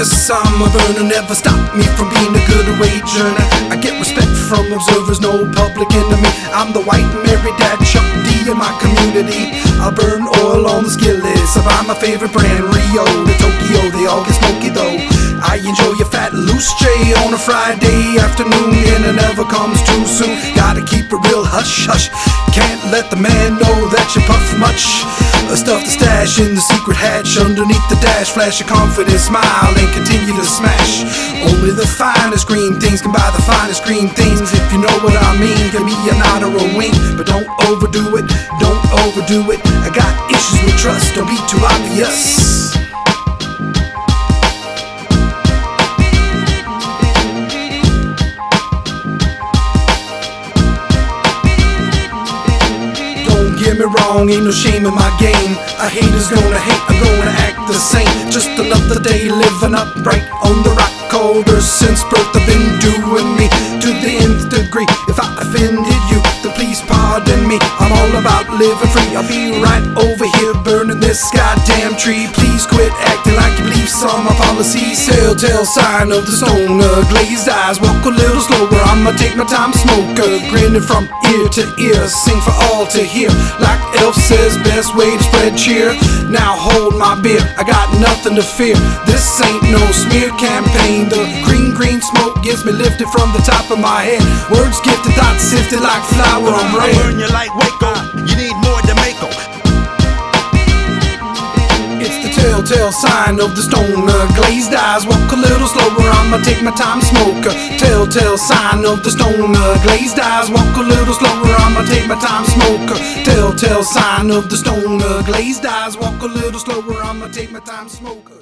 Yes, I'm a burner, never stop me from being a good wage earner. I get respect from observers, no public enemy. I'm the white Mary Dad Chuck D in my community. I burn oil on the skillets. I buy my favorite brand, Rio to Tokyo. They all get smoky though. I enjoy your fat loose J on a Friday afternoon, and it never comes too soon. Gotta keep it real hush hush. Can't let the man know that you puff much. Uh, Stuff the stash in the secret hatch underneath the dash. Flash a confident smile and continue to smash. Only the finest green things can buy the finest green things. If you know what I mean, give me a nod or a wink, but don't overdo it. Don't overdo it. I got issues with trust. Don't be too obvious. Wrong, ain't no shame in my game. A hater's gonna hate, I'm gonna act the same. Just another day living up right on the rock. Colder since birth, I've been doing me to the nth degree. If I offended you, all about living free. I'll be right over here burning this goddamn tree. Please quit acting like you believe some of my policies. Telltale sign of the stoner, glazed eyes. Walk a little slower, I'ma take my time, smoker. Grinning from ear to ear, sing for all to hear. Like Elf says, best way to spread cheer. Now hold my beer, I got nothing to fear. This ain't no smear campaign. The green, green smoke gets me lifted from the top of my head. Words gifted, thoughts sifted like flour on I bread. burn you like Waco. Telltale sign of the stoner. Glazed eyes, walk a little slower. I'ma take my time, smoker. Telltale sign of the stoner. Glazed eyes, walk a little slower. I'ma take my time, smoker. Telltale sign of the stoner. Glazed eyes, walk a little slower. I'ma take my time, smoker.